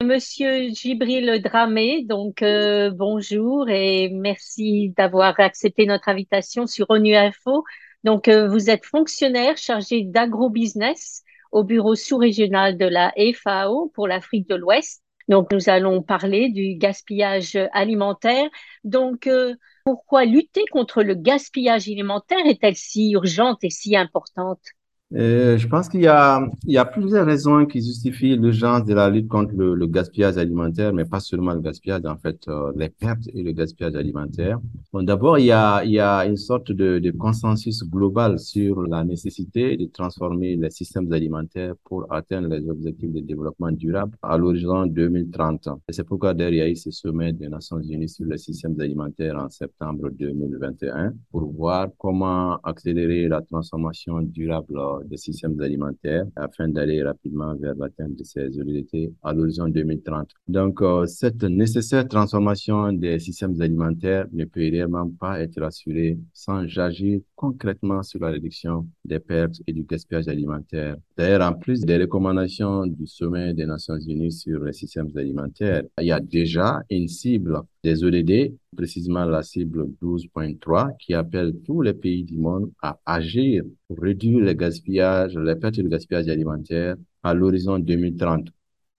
Monsieur Djibril Dramé, donc euh, bonjour et merci d'avoir accepté notre invitation sur ONU Info. Donc euh, vous êtes fonctionnaire chargé d'agrobusiness au bureau sous-régional de la FAO pour l'Afrique de l'Ouest. Donc nous allons parler du gaspillage alimentaire. Donc euh, pourquoi lutter contre le gaspillage alimentaire est-elle si urgente et si importante? Euh, je pense qu'il y a, il y a plusieurs raisons qui justifient l'urgence de la lutte contre le, le, gaspillage alimentaire, mais pas seulement le gaspillage, en fait, euh, les pertes et le gaspillage alimentaire. Bon, d'abord, il y a, il y a une sorte de, de, consensus global sur la nécessité de transformer les systèmes alimentaires pour atteindre les objectifs de développement durable à l'horizon 2030. Et c'est pourquoi d'ailleurs, il y a eu ce sommet des Nations Unies sur les systèmes alimentaires en septembre 2021 pour voir comment accélérer la transformation durable des systèmes alimentaires afin d'aller rapidement vers l'atteinte de ces objectifs à l'horizon 2030. Donc, euh, cette nécessaire transformation des systèmes alimentaires ne peut réellement pas être assurée sans agir concrètement sur la réduction des pertes et du gaspillage alimentaire. D'ailleurs, en plus des recommandations du sommet des Nations Unies sur les systèmes alimentaires, il y a déjà une cible des ODD, précisément la cible 12.3, qui appelle tous les pays du monde à agir réduire le gaspillage, les pertes de gaspillage alimentaire à l'horizon 2030.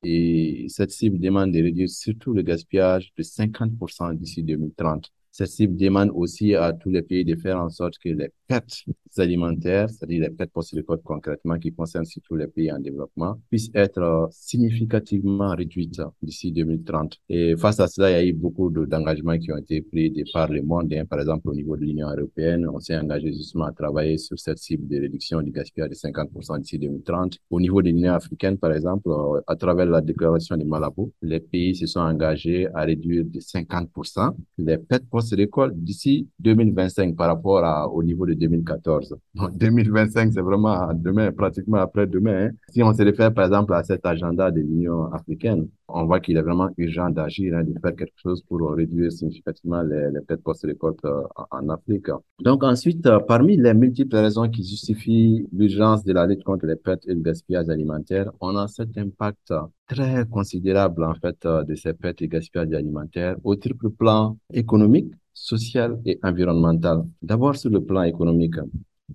Et cette cible demande de réduire surtout le gaspillage de 50% d'ici 2030. Cette cible demande aussi à tous les pays de faire en sorte que les pertes alimentaires, c'est-à-dire les pertes post-récolte concrètement qui concernent surtout les pays en développement, puissent être euh, significativement réduites d'ici 2030. Et face à cela, il y a eu beaucoup d'engagements qui ont été pris par le monde. Hein. Par exemple, au niveau de l'Union européenne, on s'est engagé justement à travailler sur cette cible de réduction du gaspillage de 50% d'ici 2030. Au niveau de l'Union africaine, par exemple, euh, à travers la déclaration de Malabo, les pays se sont engagés à réduire de 50% les pertes post-récolte d'ici 2025 par rapport au niveau de 2014. 2025, c'est vraiment demain, pratiquement après-demain. Hein. Si on se réfère, par exemple, à cet agenda de l'Union africaine, on voit qu'il est vraiment urgent d'agir, hein, de faire quelque chose pour réduire significativement les, les pertes post-récolte euh, en Afrique. Donc ensuite, euh, parmi les multiples raisons qui justifient l'urgence de la lutte contre les pertes et le gaspillage alimentaire, on a cet impact très considérable en fait euh, de ces pertes et gaspillage alimentaire au triple plan économique, social et environnemental. D'abord sur le plan économique,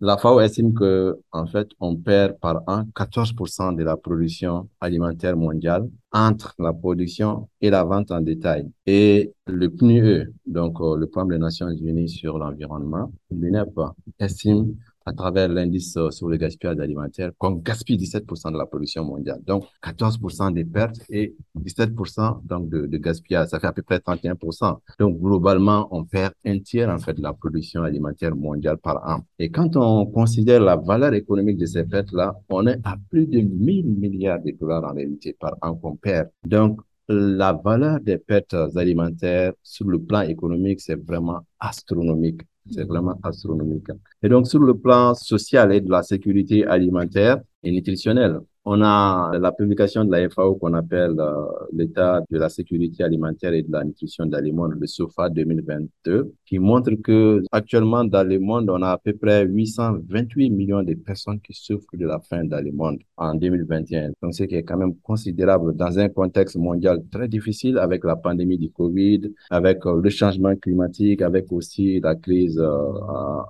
la FAO estime que, en fait, on perd par an 14% de la production alimentaire mondiale entre la production et la vente en détail. Et le PNUE, donc euh, le Programme des Nations Unies sur l'environnement, l'UNEP, estime à travers l'indice euh, sur le gaspillage alimentaire qu'on gaspille 17% de la production mondiale. Donc, 14% des pertes et 17% donc de, de, gaspillage. Ça fait à peu près 31%. Donc, globalement, on perd un tiers, en fait, de la production alimentaire mondiale par an. Et quand on considère la valeur économique de ces pertes-là, on est à plus de 1000 milliards de dollars en réalité par an qu'on perd. Donc, la valeur des pertes alimentaires sur le plan économique, c'est vraiment astronomique. C'est vraiment astronomique. Et donc, sur le plan social et de la sécurité alimentaire et nutritionnelle, on a la publication de la FAO qu'on appelle euh, l'état de la sécurité alimentaire et de la nutrition dans le monde, le SOFA 2022, qui montre que actuellement dans le monde, on a à peu près 828 millions de personnes qui souffrent de la faim dans le monde en 2021. Donc, ce qui est quand même considérable dans un contexte mondial très difficile avec la pandémie du Covid, avec euh, le changement climatique, avec aussi la crise euh,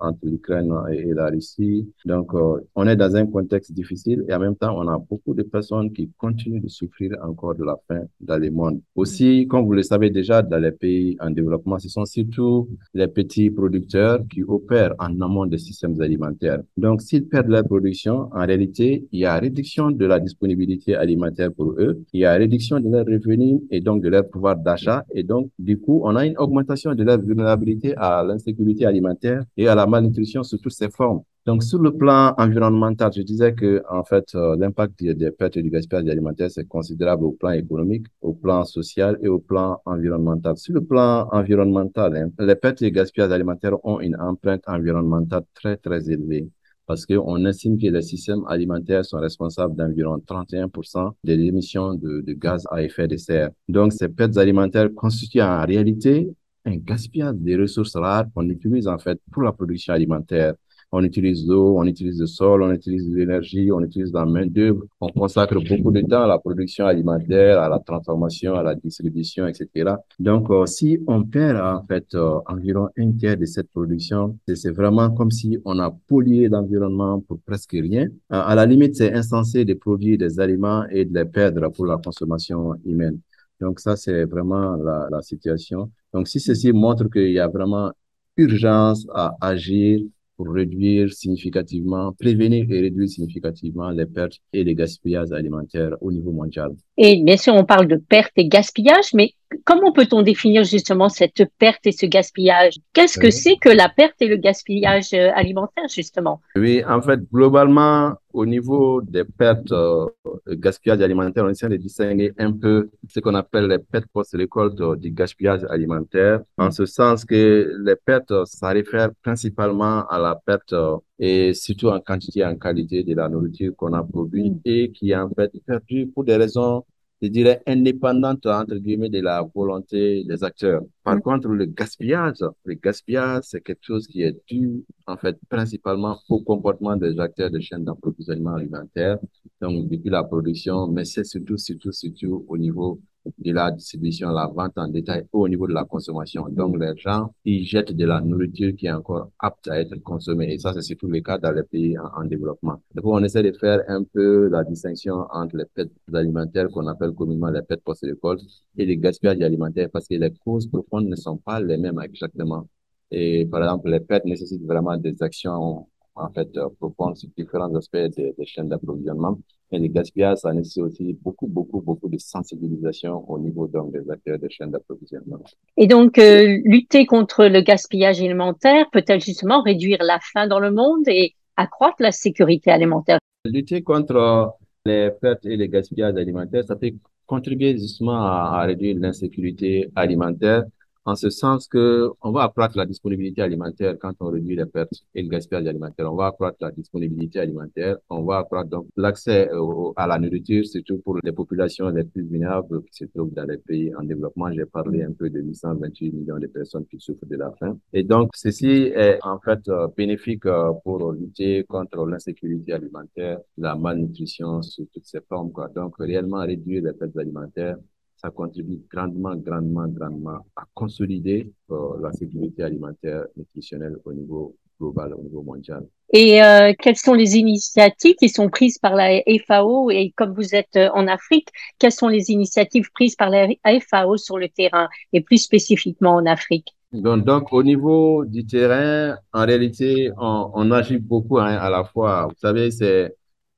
entre l'Ukraine et, la Russie. Donc, euh, on est dans un contexte difficile et en même temps, on a beaucoup de personnes qui continuent de souffrir encore de la faim dans le monde. Aussi, comme vous le savez déjà, dans les pays en développement, ce sont surtout les petits producteurs qui opèrent en amont des systèmes alimentaires. Donc, s'ils perdent leur production, en réalité, il y a réduction de la disponibilité alimentaire pour eux, il y a réduction de leurs revenus et donc de leur pouvoir d'achat. Et donc, du coup, on a une augmentation de leur vulnérabilité à l'insécurité alimentaire et à la malnutrition sous toutes ses formes. Donc, sur le plan environnemental, je disais que, en fait, euh, l'impact des, pertes du gaspillage alimentaire, c'est considérable au plan économique, au plan social et au plan environnemental. Sur le plan environnemental, hein, les pertes du gaspillage alimentaire ont une empreinte environnementale très, très élevée parce qu'on estime que les systèmes alimentaires sont responsables d'environ 31% des émissions de, de, gaz à effet de serre. Donc, ces pertes alimentaires constituent en réalité un gaspillage des ressources rares qu'on utilise en fait pour la production alimentaire. on utilise l'eau, on utilise le sol, on utilise l'énergie, on utilise la main-d'œuvre. On consacre beaucoup de temps à la production alimentaire, à la transformation, à la distribution, etc. Donc, euh, si on perd en fait euh, environ un tiers de cette production, c'est vraiment comme si on a pollué l'environnement pour presque rien. à la limite, c'est insensé de produire des aliments et de les perdre pour la consommation humaine. Donc, ça, c'est vraiment la, la situation. Donc, si ceci montre qu'il y a vraiment urgence à agir pour réduire significativement, prévenir et réduire significativement les pertes et les gaspillages alimentaires au niveau mondial. Et bien sûr, on parle de pertes et gaspillage, mais comment peut-on définir justement cette perte et ce gaspillage? Qu'est-ce que c'est que la perte et le gaspillage euh, alimentaire, justement? Oui, en fait, globalement, au niveau des pertes, euh, gaspillage alimentaire, on essaie de distinguer un peu ce qu'on appelle les pertes post-récolte du gaspillage alimentaire, en ce sens que les pertes, ça réfère principalement à la perte euh, et surtout en quantité et en qualité de la nourriture qu'on a produite et qui est en fait perdue pour des raisons je dirais, indépendante, entre guillemets, de la volonté des acteurs. Par mm. contre, le gaspillage, le gaspillage, c'est quelque chose qui est dû, en fait, principalement au comportement des acteurs de chaîne d'approvisionnement alimentaire. Donc, depuis la production, mais c'est surtout, surtout, surtout au niveau de la distribution, la vente en détail au niveau de la consommation. Donc, les gens, ils jettent de la nourriture qui est encore apte à être consommée. Et ça, c'est surtout le cas dans les pays en, développement. Donc, on essaie de faire un peu la distinction entre les pertes alimentaires qu'on appelle communément les pertes post-récolte et les gaspillages alimentaires parce que les causes profondes ne sont pas les mêmes exactement. Et par exemple, les pertes nécessitent vraiment des actions en fait profondes sur différents aspects des, des chaînes d'approvisionnement. Et le gaspillage, ça nécessite aussi beaucoup, beaucoup, beaucoup de sensibilisation au niveau donc, des acteurs des chaînes d'approvisionnement. Et donc, euh, lutter contre le gaspillage alimentaire peut-elle justement réduire la faim dans le monde et accroître la sécurité alimentaire? Lutter contre les pertes et les gaspillages alimentaires, ça peut contribuer justement à, à réduire l'insécurité alimentaire en ce sens que on va accroître la disponibilité alimentaire quand on réduit les pertes et le gaspillage alimentaire. On va accroître la disponibilité alimentaire. On va accroître donc l'accès à la nourriture, surtout pour les populations les plus vulnérables qui se trouvent dans les pays en développement. J'ai parlé un peu de 828 millions de personnes qui souffrent de la faim. Et donc, ceci est en fait euh, bénéfique euh, pour lutter contre l'insécurité alimentaire, la malnutrition sous toutes ses formes. Quoi. Donc, réellement réduire les pertes alimentaires ça contribue grandement, grandement, grandement à consolider euh, la sécurité alimentaire nutritionnelle au niveau global, au niveau mondial. Et euh, quelles sont les initiatives qui sont prises par la FAO et comme vous êtes euh, en Afrique, quelles sont les initiatives prises par la FAO sur le terrain et plus spécifiquement en Afrique? Donc, donc au niveau du terrain, en réalité, on, on agit beaucoup hein, à la fois. Vous savez, c'est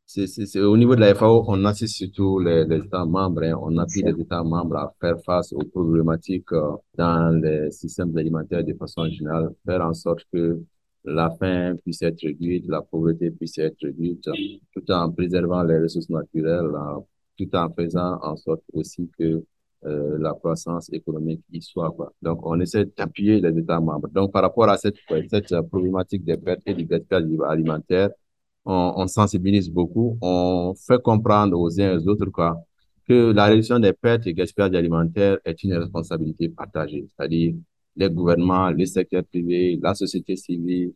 c'est au niveau de la FAO, on assiste surtout les, les États membres, hein, on appuie les États membres à faire face aux problématiques euh, dans les systèmes alimentaires de façon générale, faire en sorte que la faim puisse être réduite, la pauvreté puisse être réduite, tout en préservant les ressources naturelles, euh, tout en faisant en sorte aussi que euh, la croissance économique y soit. Quoi. Donc, on essaie d'appuyer les États membres. Donc, par rapport à cette, cette problématique des pertes et du gaspillage alimentaire, on, on, sensibilise beaucoup, on fait comprendre aux uns et aux autres quoi, que la réduction des pertes et gaspillage alimentaire est une responsabilité partagée, c'est-à-dire les gouvernements, les secteurs privés, la société civile,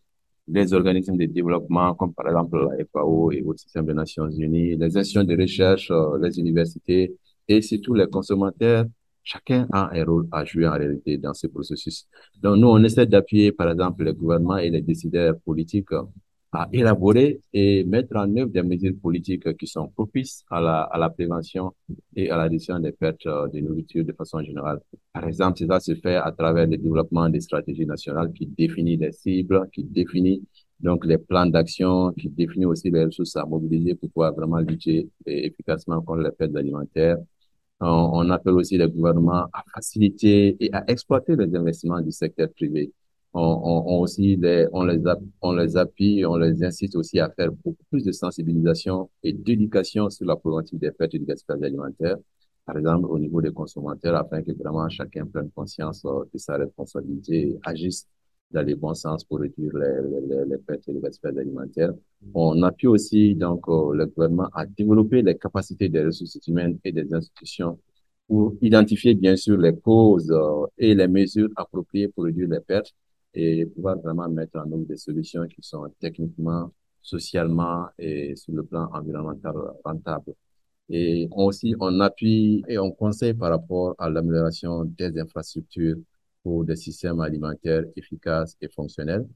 les organismes de développement, comme par exemple la FAO et le système des Nations Unies, les institutions de recherche, euh, les universités et surtout les consommateurs. Chacun a un rôle à jouer en réalité dans ce processus. Donc nous, on essaie d'appuyer par exemple les gouvernements et les décideurs politiques à élaborer et mettre en œuvre des mesures politiques qui sont propices à la, à la prévention et à la réduction des pertes euh, de nourriture de façon générale. Par exemple, cela se fait à travers le développement des stratégies nationales qui définissent les cibles, qui définissent donc les plans d'action, qui définissent aussi les ressources à mobiliser pour pouvoir vraiment lutter efficacement contre les pertes alimentaires. On, on appelle aussi les gouvernements à faciliter et à exploiter les investissements du secteur privé on, on, aussi les, on les on les appuie, on les incite aussi à faire beaucoup plus de sensibilisation et d'éducation sur la problématique des pertes du gaspillage alimentaire, par exemple au niveau des consommateurs, afin que vraiment chacun prenne conscience euh, de sa responsabilité et agisse dans les bons sens pour réduire les, les, les pertes et le gaspillage alimentaire. On appuie aussi donc euh, le gouvernement à développer les capacités des ressources humaines et des institutions pour identifier bien sûr les causes euh, et les mesures appropriées pour réduire les pertes et pouvoir vraiment mettre en œuvre des solutions qui sont techniquement, socialement et sur le plan environnemental rentables. Et aussi, on appuie et on conseille par rapport à l'amélioration des infrastructures pour des systèmes alimentaires efficaces et fonctionnels.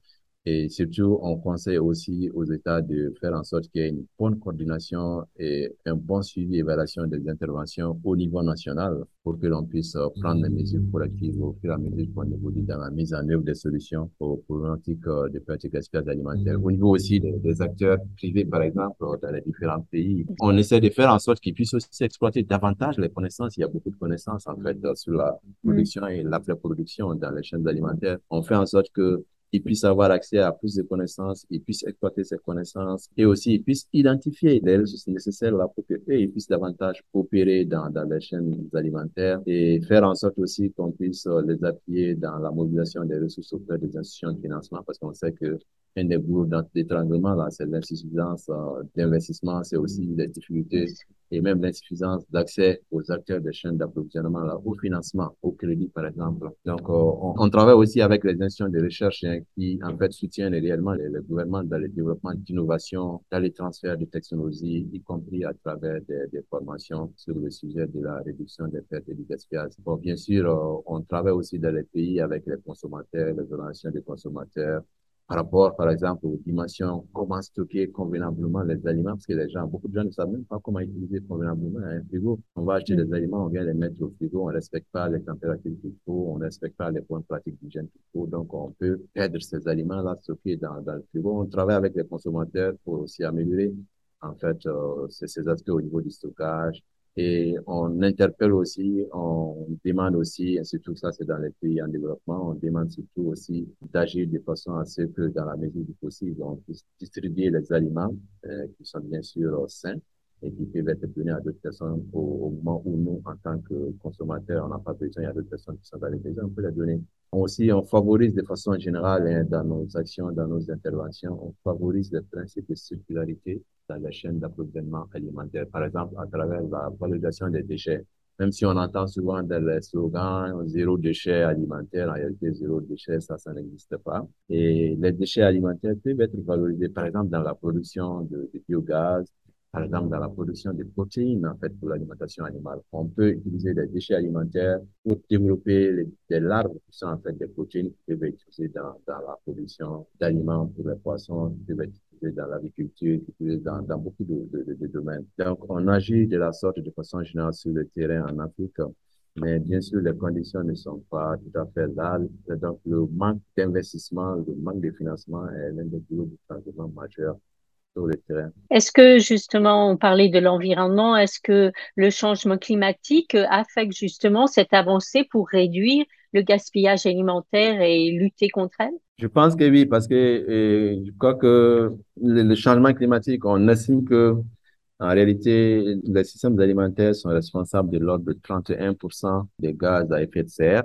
Et surtout, on conseille aussi aux États de faire en sorte qu'il y ait une bonne coordination et un bon suivi et évaluation des interventions au niveau national pour que l'on puisse euh, prendre des mesures collectives au fur et à mesure qu'on évolue dans la mise en œuvre des solutions aux problématiques euh, de pratiques gaspillage alimentaire. Au niveau aussi des, des, acteurs privés, par exemple, dans les différents pays, on essaie de faire en sorte qu'ils puissent aussi exploiter davantage les connaissances. Il y a beaucoup de connaissances, en fait, sur la production et l'après-production dans les chaînes alimentaires. On fait en sorte que ils puissent avoir accès à plus de connaissances, ils puissent exploiter ces connaissances et aussi ils puissent identifier les ressources nécessaires à la propriété, ils puissent davantage opérer dans, dans les chaînes alimentaires et faire en sorte aussi qu'on puisse euh, les appuyer dans la mobilisation des ressources auprès des institutions de financement parce qu'on sait que un des gros d'étranglement, là, c'est l'insuffisance euh, d'investissement, c'est aussi les difficultés et même l'insuffisance d'accès aux acteurs des chaînes d'approvisionnement, là, au financement, au crédit, par exemple. Donc, euh, on, on, travaille aussi avec les institutions de recherche hein, qui, en fait, soutiennent réellement les, les gouvernements dans le développement d'innovation, dans les transferts de technologies, y compris à travers des, des, formations sur le sujet de la réduction des pertes et du gaspillage. Bon, bien sûr, euh, on travaille aussi dans les pays avec les consommateurs, les organisations des consommateurs, par rapport, par exemple, aux dimensions, comment stocker convenablement les aliments, parce que les gens, beaucoup de gens ne savent même pas comment utiliser convenablement un frigo. On va acheter des aliments, on vient les mettre au frigo, on ne respecte pas les températures qu'il faut, on ne respecte pas les bonnes pratiques d'hygiène qu'il faut, donc on peut perdre ces aliments-là stockés dans, dans le frigo. On travaille avec les consommateurs pour aussi améliorer, en fait, euh, ces aspects au niveau du stockage, et on interpelle aussi, on demande aussi, et surtout ça c'est dans les pays en développement, on demande surtout aussi d'agir de façon à ce que dans la mesure du possible, on puisse distribuer les aliments euh, qui sont bien sûr sains et qui peuvent être donnés à d'autres personnes au, au, moment où nous, en tant que consommateurs, on n'a pas besoin, il y a d'autres personnes qui sont dans les maisons, on peut les donner. Aussi, on favorise de façon générale hein, dans nos actions, dans nos interventions, on favorise les principes de circularité dans la chaîne d'approvisionnement alimentaire, par exemple à travers la valorisation des déchets. Même si on entend souvent dans les slogans zéro déchet alimentaire, en réalité zéro déchet, ça, ça n'existe pas. Et les déchets alimentaires peuvent être valorisés, par exemple, dans la production de biogaz, par exemple, dans la production de protéines, en fait, pour l'alimentation animale. On peut utiliser des déchets alimentaires pour développer des larves qui sont en fait des protéines qui peuvent être utilisées dans, dans la production d'aliments pour les poissons, qui peuvent être utilisées dans l'agriculture, qui peuvent être dans, dans beaucoup de, de, de, domaines. Donc, on agit de la sorte de façon générale sur le terrain en Afrique. Mais bien sûr, les conditions ne sont pas tout à fait là. Donc, le manque d'investissement, le manque de financement est l'un des gros changements majeurs est-ce que justement, on parlait de l'environnement, est-ce que le changement climatique affecte justement cette avancée pour réduire le gaspillage alimentaire et lutter contre elle? Je pense que oui, parce que je crois que le, le, changement climatique, on estime que en réalité, les systèmes alimentaires sont responsables de l'ordre de 31% des gaz à effet de serre.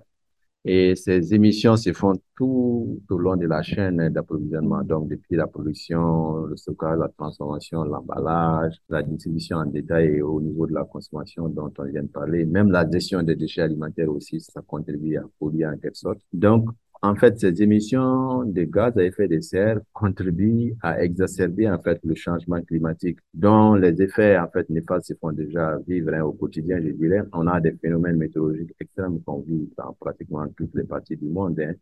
Et ces émissions se font tout au long de la chaîne d'approvisionnement, donc depuis la production, le stockage, la transformation, l'emballage, la distribution en détail et au niveau de la consommation dont on vient de parler. Même la gestion des déchets alimentaires aussi, ça contribue à polluer en quelque sorte. Donc, en fait, ces émissions de gaz à effet de serre contribuent à exacerber en fait le changement climatique, dont les effets en fait néfastes se font déjà vivre hein, au quotidien. Je dirais, on a des phénomènes météorologiques extrêmes qu'on vit dans pratiquement toutes les parties du monde. Hein.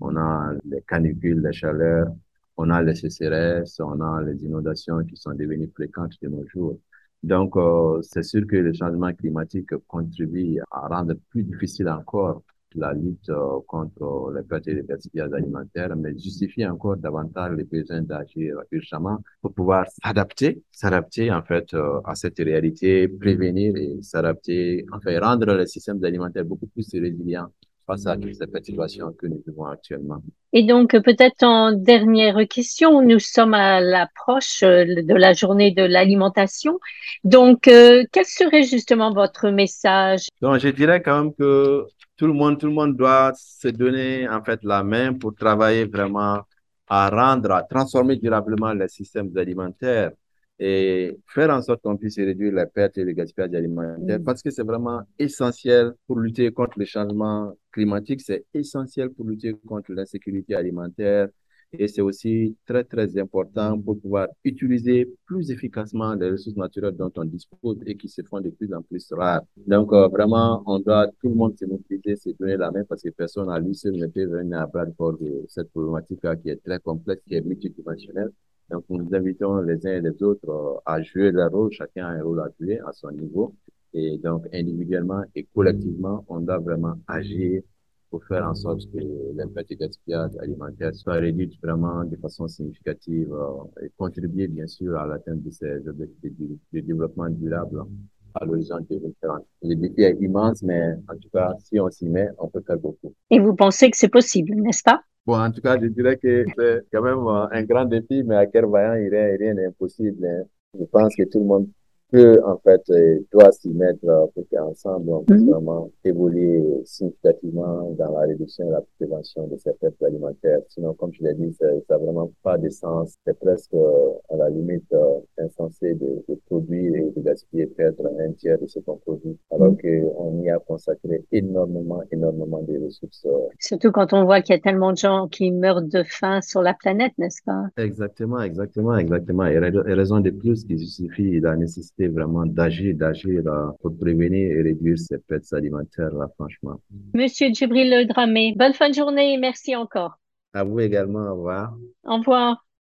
On a les canicules, les chaleurs, on a les sécheresses, on a les inondations qui sont devenues fréquentes de nos jours. Donc, euh, c'est sûr que le changement climatique contribue à rendre plus difficile encore la lutte euh, contre les pertes et les gaspillages alimentaires, mais justifie encore davantage les besoins d'agir urgemment pour pouvoir s'adapter, s'adapter en fait euh, à cette réalité, prévenir et s'adapter, enfin rendre les systèmes alimentaires beaucoup plus résilients face à toute cette situation que nous vivons actuellement. Et donc, peut-être en dernière question, nous sommes à l'approche euh, de la journée de l'alimentation. Donc, euh, quel serait justement votre message? Donc, je dirais quand même que tout le monde, tout le monde doit se donner en fait la main pour travailler vraiment à rendre, à transformer durablement les systèmes alimentaires. et faire en sorte qu'on puisse réduire la perte et le gaspillage alimentaire Mm. parce que c'est vraiment essentiel pour lutter contre le changement climatique, c'est essentiel pour lutter contre l'insécurité alimentaire et c'est aussi très, très important pour pouvoir utiliser plus efficacement les ressources naturelles dont on dispose et qui se font de plus en plus rares. Donc, euh, vraiment, on doit tout le monde se mobiliser, se donner la main parce que personne à lui seul ne peut venir à bras de corps de cette problématique-là qui est très complexe, qui est multidimensionnelle. Donc, nous invitons les uns et les autres euh, à jouer leur rôle. Chacun a un rôle à jouer à son niveau. Et donc, individuellement et collectivement, on doit vraiment agir pour faire en sorte que l'impact du gaspillage alimentaire soit réduit vraiment de façon significative euh, et contribuer, bien sûr, à l'atteinte de ces objectifs de, de développement durable à l'horizon 2030. Le défi est immense, mais en tout cas, si on s'y met, on peut faire beaucoup. Et vous pensez que c'est possible, n'est-ce pas? Bon, en tout cas, je dirais que c'est quand même euh, un grand défi, mais à quel vaillant rien, rien n'est impossible. hein. Je pense que tout le monde peut, en fait, euh, doit s'y mettre euh, pour qu'ensemble, on puisse Mhm. vraiment évoluer significativement dans la réduction et la prévention de ces pertes alimentaires. Sinon, comme je l'ai dit, ça n'a vraiment pas de sens. C'est presque, euh, à la limite, euh, insensé de, de produire et de gaspiller peut-être un tiers de ce qu'on produit, alors Mm. qu'on y a consacré énormément, énormément de ressources euh, Surtout quand on voit qu'il y a tellement de gens qui meurent de faim sur la planète, n'est-ce pas? Exactement, exactement, exactement. Et ra- et raison de plus qui justifie la nécessité vraiment d'agir, d'agir euh, pour prévenir et réduire ces pertes alimentaires, là, franchement. Monsieur Djibril Le Dramé, bonne fin de journée et merci encore. À vous également, au revoir. Au revoir.